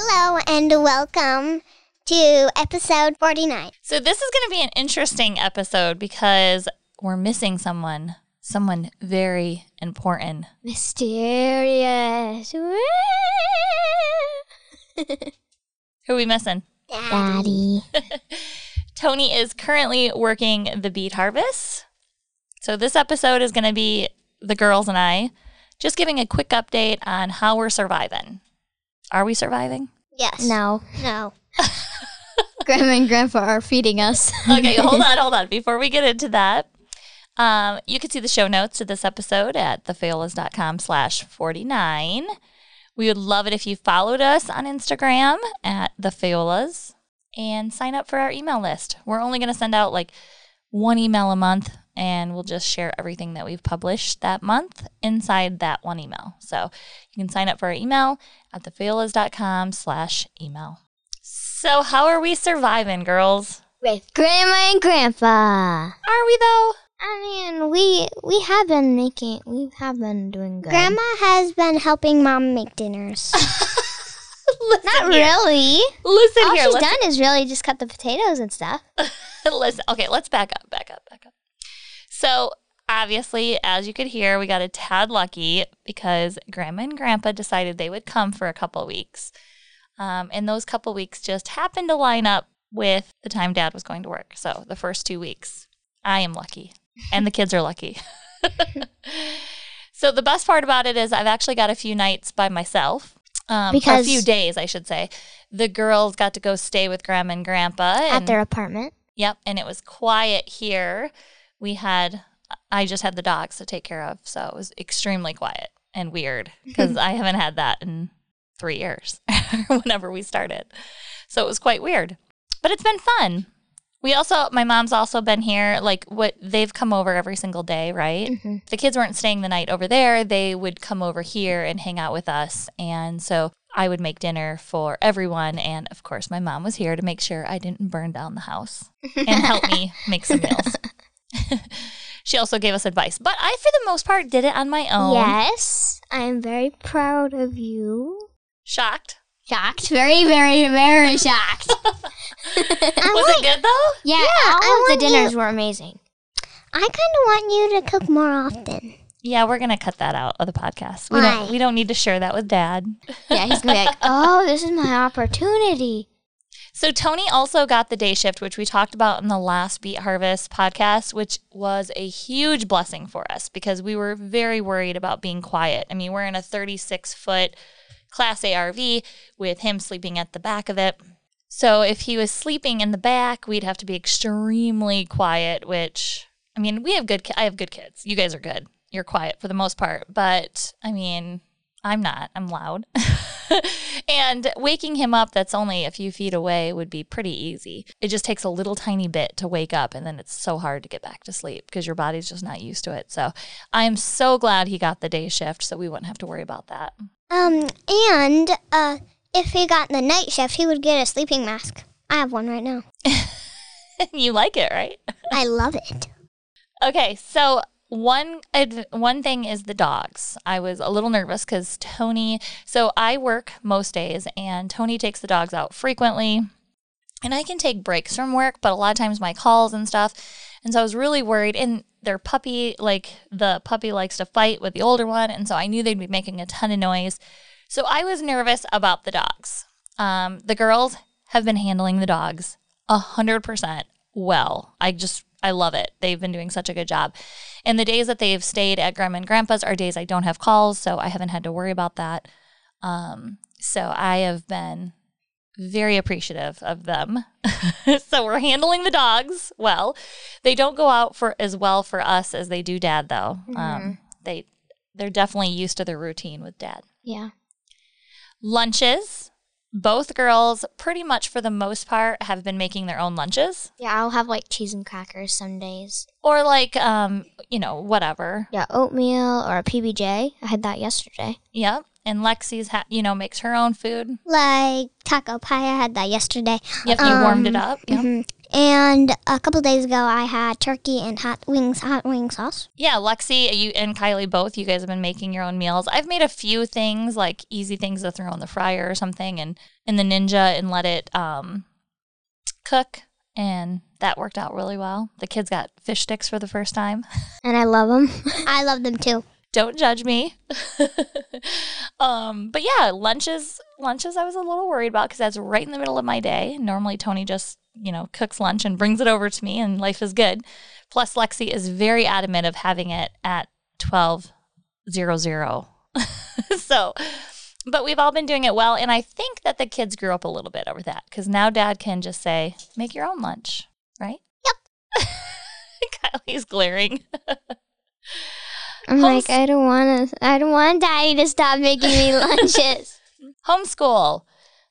Hello and welcome to episode 49. So, this is going to be an interesting episode because we're missing someone, someone very important. Mysterious. Who are we missing? Daddy. Tony is currently working the beet harvest. So, this episode is going to be the girls and I just giving a quick update on how we're surviving. Are we surviving? Yes. No. No. Grandma and Grandpa are feeding us. okay, hold on, hold on. Before we get into that, um, you can see the show notes to this episode at thefaolas.com slash 49. We would love it if you followed us on Instagram at thefaolas and sign up for our email list. We're only going to send out like one email a month and we'll just share everything that we've published that month inside that one email. So you can sign up for our email at thefaolas.com slash email. So how are we surviving, girls? With Grandma and Grandpa. Are we though? I mean, we we have been making, we have been doing good. Grandma has been helping Mom make dinners. Not really. Listen All here. she's Listen, done is really just cut the potatoes and stuff. listen. Okay, let's back up, back up, back up. So, obviously, as you could hear, we got a tad lucky because Grandma and Grandpa decided they would come for a couple weeks. Um, and those couple weeks just happened to line up with the time Dad was going to work. So, the first two weeks, I am lucky, and the kids are lucky. so, the best part about it is I've actually got a few nights by myself. Um, or a few days, I should say. The girls got to go stay with Grandma and Grandpa. At their apartment. Yep, and it was quiet here. We had I just had the dogs to take care of, so it was extremely quiet and weird because I haven't had that in 3 years whenever we started. So it was quite weird. But it's been fun. We also my mom's also been here like what they've come over every single day, right? Mhm. The kids weren't staying the night over there. They would come over here and hang out with us. And so I would make dinner for everyone. And of course, my mom was here to make sure I didn't burn down the house and help me make some meals. she also gave us advice, but I, for the most part, did it on my own. Yes. I'm very proud of you. Shocked. Shocked. Very, very, very shocked. Was it good though? Yeah, Yeah, all I of the dinners you- were amazing. I kind of want you to cook more often. Yeah, we're gonna cut that out of the podcast. We Why? don't. We don't need to share that with Dad. Yeah, he's gonna be like, oh, this is my opportunity. So Tony also got the day shift, which we talked about in the last Beet Harvest podcast, which was a huge blessing for us because we were very worried about being quiet. I mean, we're in a 36 foot Class A RV with him sleeping at the back of it. So if he was sleeping in the back, we'd have to be extremely quiet. Which I mean, we have good. I have good kids. You guys are good. You're quiet for the most part, but I mean, I'm not. I'm loud. and waking him up that's only a few feet away would be pretty easy. It just takes a little tiny bit to wake up and then it's so hard to get back to sleep because your body's just not used to it. So I am so glad he got the day shift so we wouldn't have to worry about that. Um, and uh, if he got the night shift, he would get a sleeping mask. I have one right now. you like it, right? I love it. Okay, so one one thing is the dogs. I was a little nervous because Tony. So I work most days, and Tony takes the dogs out frequently, and I can take breaks from work, but a lot of times my calls and stuff, and so I was really worried. And their puppy, like the puppy, likes to fight with the older one, and so I knew they'd be making a ton of noise. So I was nervous about the dogs. Um, the girls have been handling the dogs a hundred percent well. I just I love it. They've been doing such a good job. And the days that they've stayed at Grandma and Grandpa's are days I don't have calls, so I haven't had to worry about that. Um, so I have been very appreciative of them. so we're handling the dogs well. They don't go out for as well for us as they do dad though. Um, they they're definitely used to their routine with dad. Yeah. Lunches. Both girls, pretty much for the most part, have been making their own lunches. Yeah, I'll have like cheese and crackers some days. Or like, um, you know, whatever. Yeah, oatmeal or a PBJ. I had that yesterday. Yep. And Lexi's, ha- you know, makes her own food. Like taco pie, I had that yesterday. Yep, you warmed it Um, up. Yep. Mhm. And a couple days ago, I had turkey and hot wings, hot wing sauce. Yeah, Lexi, you and Kylie both, you guys have been making your own meals. I've made a few things, like easy things to throw in the fryer or something, and in the Ninja and let it um, cook, and that worked out really well. The kids got fish sticks for the first time. And I love them. I love them too. Don't judge me. um, but yeah, lunches, lunches, I was a little worried about because that's right in the middle of my day. Normally, Tony just you know cooks lunch and brings it over to me, and life is good. Plus, Lexi is very adamant of having it at twelve zero zero. so, but we've all been doing it well, and I think that the kids grew up a little bit over that because now Dad can just say, "Make your own lunch," right? Yep. Kylie's glaring. I'm Homes- like, I don't want to. I don't want Daddy to stop making me lunches. Homeschool.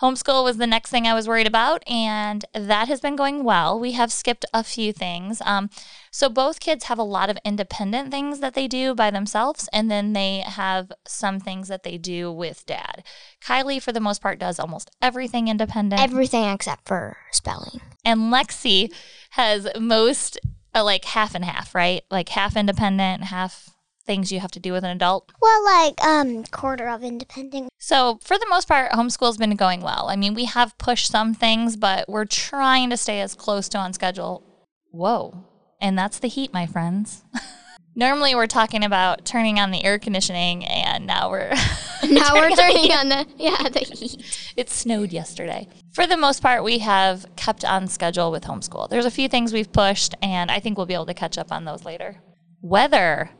Homeschool was the next thing I was worried about, and that has been going well. We have skipped a few things. Um, so, both kids have a lot of independent things that they do by themselves, and then they have some things that they do with dad. Kylie, for the most part, does almost everything independent. Everything except for spelling. and Lexi has most, uh, like half and half, right? Like half independent, half things you have to do with an adult. Well, like um, quarter of independent. So, for the most part, homeschool's been going well. I mean, we have pushed some things, but we're trying to stay as close to on schedule. Whoa. And that's the heat, my friends. Normally, we're talking about turning on the air conditioning, and now we're. Now we're turning on the yeah the heat. it snowed yesterday. For the most part, we have kept on schedule with homeschool. There's a few things we've pushed, and I think we'll be able to catch up on those later. Weather.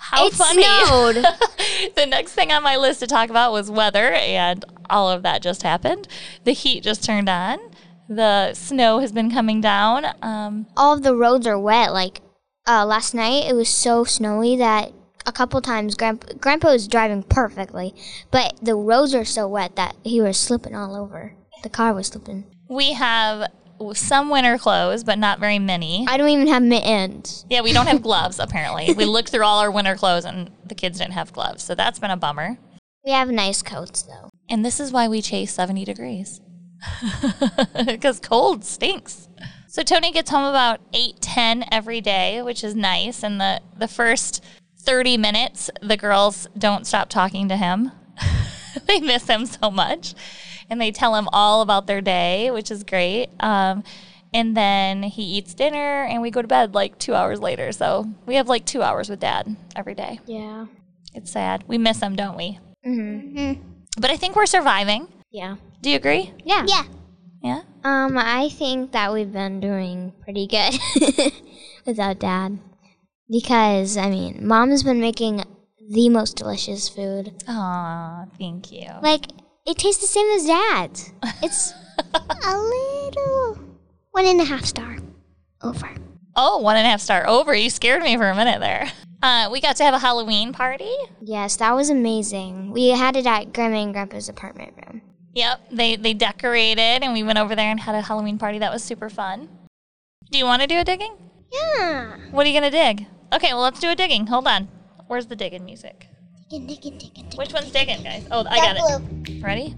How it funny. snowed. the next thing on my list to talk about was weather, and all of that just happened. The heat just turned on. The snow has been coming down. Um, All of the roads are wet. Like uh, last night, it was so snowy that a couple times Grandpa, Grandpa was driving perfectly, but the roads are so wet that he was slipping all over. The car was slipping. we have some winter clothes, but not very many. I don't even have mittens. Yeah, we don't have gloves, apparently. We looked through all our winter clothes, and the kids didn't have gloves. So that's been a bummer. We have nice coats though. And this is why we chase 70 degrees. Because cold stinks. So Tony gets home about 8, 10 every day, which is nice. And the, the first 30 minutes, the girls don't stop talking to him. they miss him so much. And they tell him all about their day, which is great. Um, and then he eats dinner and we go to bed like two hours later. So we have like two hours with dad every day. Yeah. It's sad. We miss him, don't we? Mhm. But I think we're surviving. Yeah. Do you agree? Yeah. Yeah. Yeah. Um, I think that we've been doing pretty good without dad. Because, I mean, mom's been making the most delicious food. Aw, thank you. Like, it tastes the same as dad's. It's, A little one and a half star. Over. Oh, one and a half star over. You scared me for a minute there. Uh, we got to have a Halloween party. yes, that was amazing. We had it at Grandma and Grandpa's apartment room. Yep, they they decorated, and we went over there and had a Halloween party. That was super fun. Do you want to do a digging? Yeah. What are you gonna dig? Okay, well let's do a digging. Hold on. Where's the digging music? Digging, digging, digging, digging. Which one's digging, guys? Oh, I got Dark it. blue. Ready?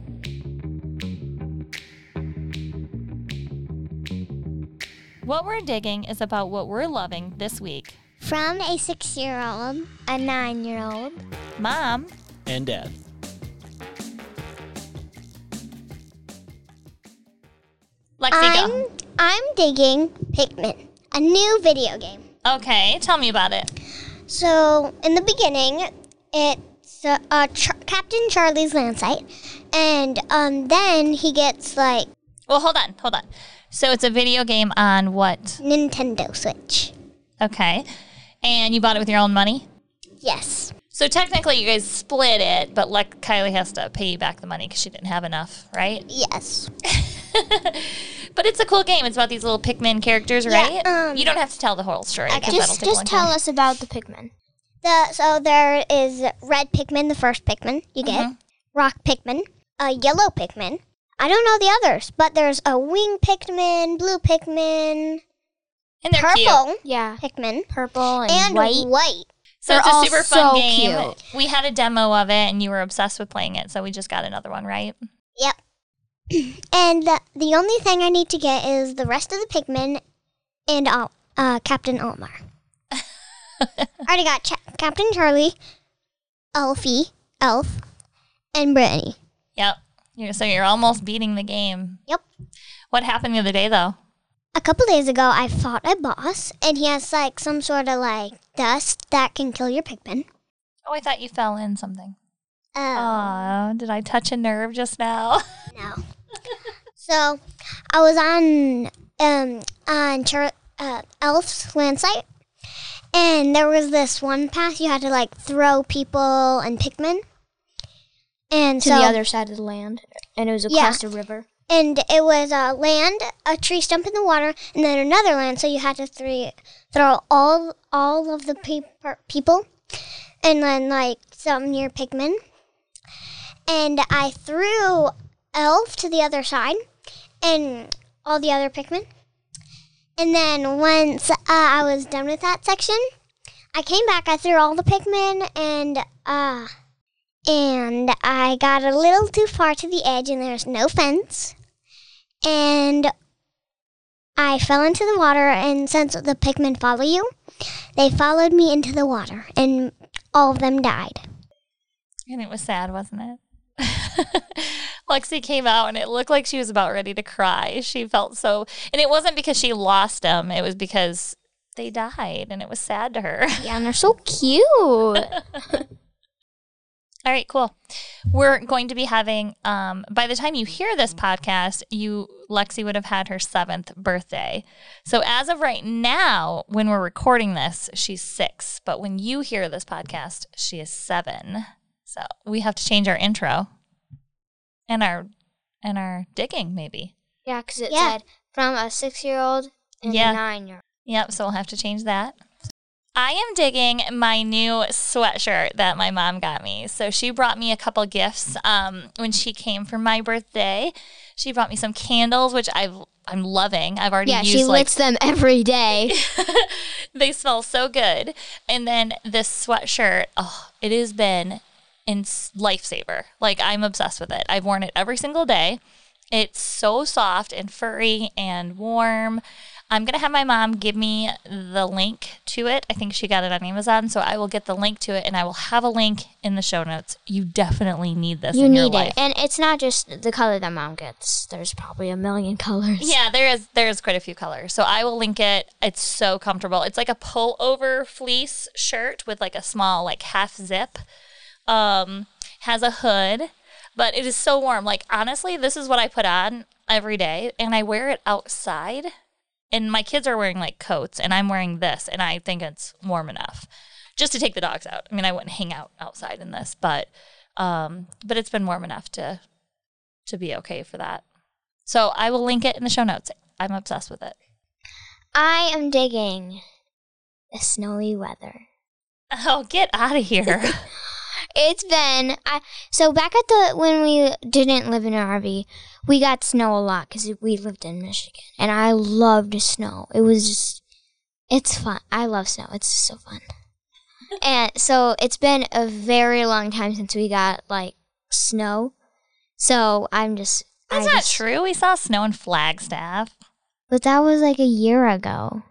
What we're digging is about what we're loving this week. From a six-year-old, a nine-year-old, Mom, and Dad. Lexi, I'm go. I'm digging Pikmin, a new video game. Okay, tell me about it. So in the beginning, it's uh, uh, Char- Captain Charlie's land site, and um, then he gets like Well, hold on, hold on. So it's a video game on what? Nintendo Switch. Okay. And you bought it with your own money? Yes. So technically you guys split it, but like Kylie has to pay you back the money because she didn't have enough, right? Yes. But it's a cool game. It's about these little Pikmin characters, right? um, you don't have to tell the whole story. 'cause that'll Just, take a long just tell time. us about the Pikmin. The so there is red Pikmin, the first Pikmin you get, Mhm. rock Pikmin, a yellow Pikmin. I don't know the others, but there's a wing Pikmin, blue Pikmin, And they're cute. purple Yeah, Pikmin, purple and, and white. white. So They're it's a all super fun so game. cute. We had a demo of it and you were obsessed with playing it, so we just got another one, right? Yep. and the, the only thing I need to get is the rest of the Pikmin and Al- uh, Captain Altmar. I already got Cha- Captain Charlie, Elfie, Elf, and Brittany. Yep. You're, so you're almost beating the game. Yep. What happened the other day though? A couple days ago, I fought a boss, and he has like some sort of like dust that can kill your Pikmin. Oh, I thought you fell in something. Oh, Oh, did I touch a nerve just now? no. so, I was on um on Char- uh, Elf's land site, and there was this one path you had to like throw people and Pikmin. And to so, the other side of the land, and it was Yeah. across the river. and it was a land, a tree stump in the water, and then another land. So you had to three, throw all all of the peop- people, and then like some near Pikmin. And I threw Elf to the other side, and all the other Pikmin. And then once uh, I was done with that section, I came back. I threw all the Pikmin, and uh, and I got a little too far to the edge, and there's no fence and I fell into the water. And since the Pikmin follow you, they followed me into the water, and all of them died. And it was sad, wasn't it? Lexi came out and it looked like she was about ready to cry. She felt so, and it wasn't because she lost them, it was because they died and it was sad to her. Yeah, and they're so cute. All right, cool. We're going to be having um by the time you hear this podcast, you Lexi would have had her 7th birthday. So as of right now, when we're recording this, she's 6, but when you hear this podcast, she is 7. So we have to change our intro and our and our digging maybe. yeah, because it Yeah. said from a six-year-old and Yeah. a nine-year-old. Yep, so we'll have to change that. I am digging my new sweatshirt that my mom got me. So she brought me a couple gifts um, when she came for my birthday. She brought me some candles, which I've I'm loving. I've already Yeah, used she like lights them every day. they smell so good. And then this sweatshirt, oh, it has been in lifesaver. Like I'm obsessed with it. I've worn it every single day. It's so soft and furry and warm. I'm gonna have my mom give me the link to it. I think she got it on Amazon, so I will get the link to it, and I will have a link in the show notes. You definitely need this. you in your need it, and it's not just the color that mom gets. There's probably a million colors. Yeah, there is there's quite a few colors. So I will link it. It's so comfortable. It's like a pullover fleece shirt with like a small like half zip. Um has a hood, but it is so warm. Like honestly, this is what I put on every day and I wear it outside. And my kids are wearing like coats and I'm wearing this and I think it's warm enough just to take the dogs out. I mean, I wouldn't hang out outside in this, but um but it's been warm enough to to be okay for that. So I will link it in the show notes. I'm obsessed with it. I am digging the snowy weather. Oh, get out of here. It's been I so back at the when we didn't live in an RV, we got snow a lot because we lived in Michigan, and I loved snow. It was just it's fun. I love snow. It's just so fun. and so it's been a very long time since we got like snow. So I'm just That's I not just- true. We saw snow in Flagstaff. But that was like a year ago.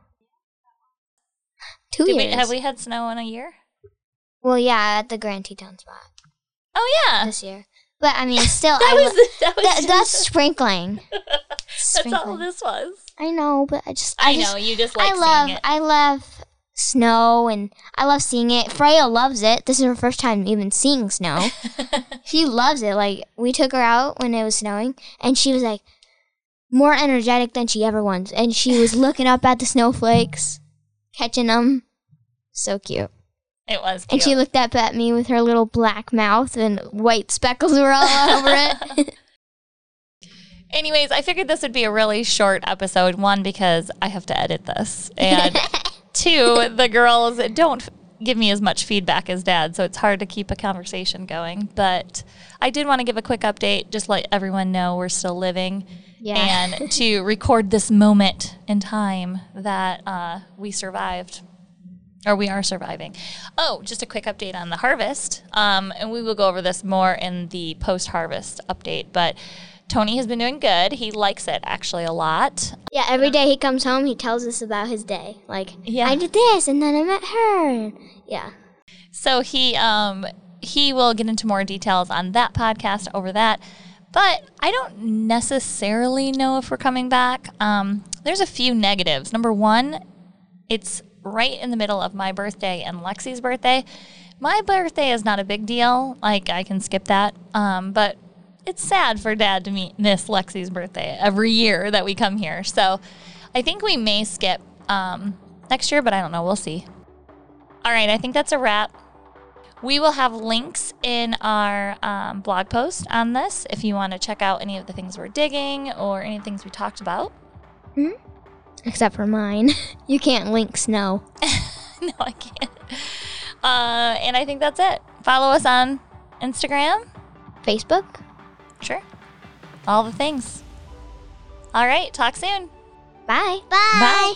Two Did we, years. have we had snow in a year? Well, yeah, at the Grand Teton spot Oh yeah. this year. But I mean, still, That I was lo- that was that, just- that's sprinkling. that's all this was. I know, but I just I, just- know you just like I love seeing it. I love snow and I love seeing it. Freya loves it. This is her first time even seeing snow. she loves it. Like we took her out when it was snowing and she was like more energetic than she ever was. And she was looking up at the snowflakes, catching them. So cute. It was. And she looked up at me with her little black mouth and white speckles were all over it. Anyways, I figured this would be a really short episode. One because I have to edit this, and two, the girls don't give me as much feedback as dad, so it's hard to keep a conversation going. But I did want to give a quick update, just let everyone know we're still living. Yeah. And to record this moment in time that uh, we survived or we are surviving. Oh, just a quick update on the harvest. Um, and we will go over this more in the post harvest update. But Tony has been doing good. He likes it actually a lot. Yeah, every day he comes home, he tells us about his day. Like, Yeah. I did this, and then I met her. Yeah. So he um, he will get into more details on that podcast over that. But I don't necessarily know if we're coming back. Um, there's a few negatives. Number one, it's right in the middle of my birthday and Lexi's birthday. My birthday is not a big deal. Like I can skip that. Um, but it's sad for dad to meet, miss Lexi's birthday every year that we come here. So I think we may skip um, next year, but I don't know. We'll see. All right, I think that's a wrap. We will have links in our um, blog post on this if you want to check out any of the things we're digging or any things we talked about. Except for mine. You can't link snow. no, I can't. Uh, and I think that's it. Follow us on Instagram. Facebook? Sure. All the things. All right, talk soon. Bye. Bye.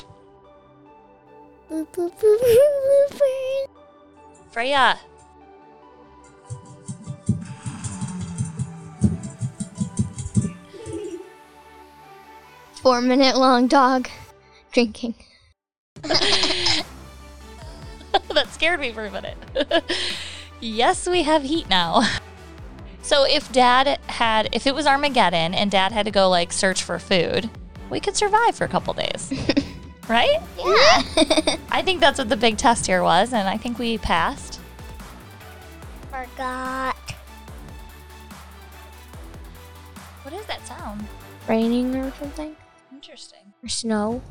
Boop. Freya. Four minute long dog drinking. that scared me for a minute. yes, we have heat now. So if dad had, if it was Armageddon and dad had to go like search for food, we could survive for a couple days. right? Yeah. I think that's what the big test here was, and I think we passed. Forgot. What is that sound? Raining or something? Interesting. Or snow?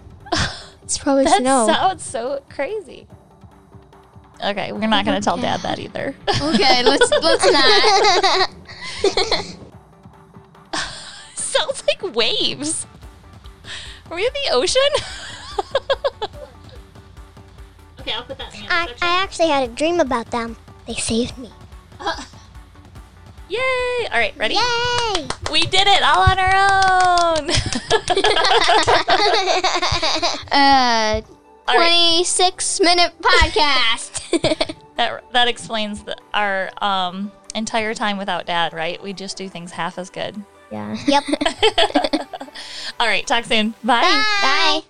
It's probably That snow. sounds so crazy. Okay, we're not going to tell dad that either. okay, let's let's not. sounds like waves. Are we in the ocean? okay, I'll put that in the I, I actually had a dream about them. They saved me. Uh, Yay! All right, ready? Yay! We did it all on our own. uh, All right. 26 minute podcast. that that explains the, our um, entire time without dad, right? We just do things half as good. yeah. Yep. All right, talk soon. Bye. Bye.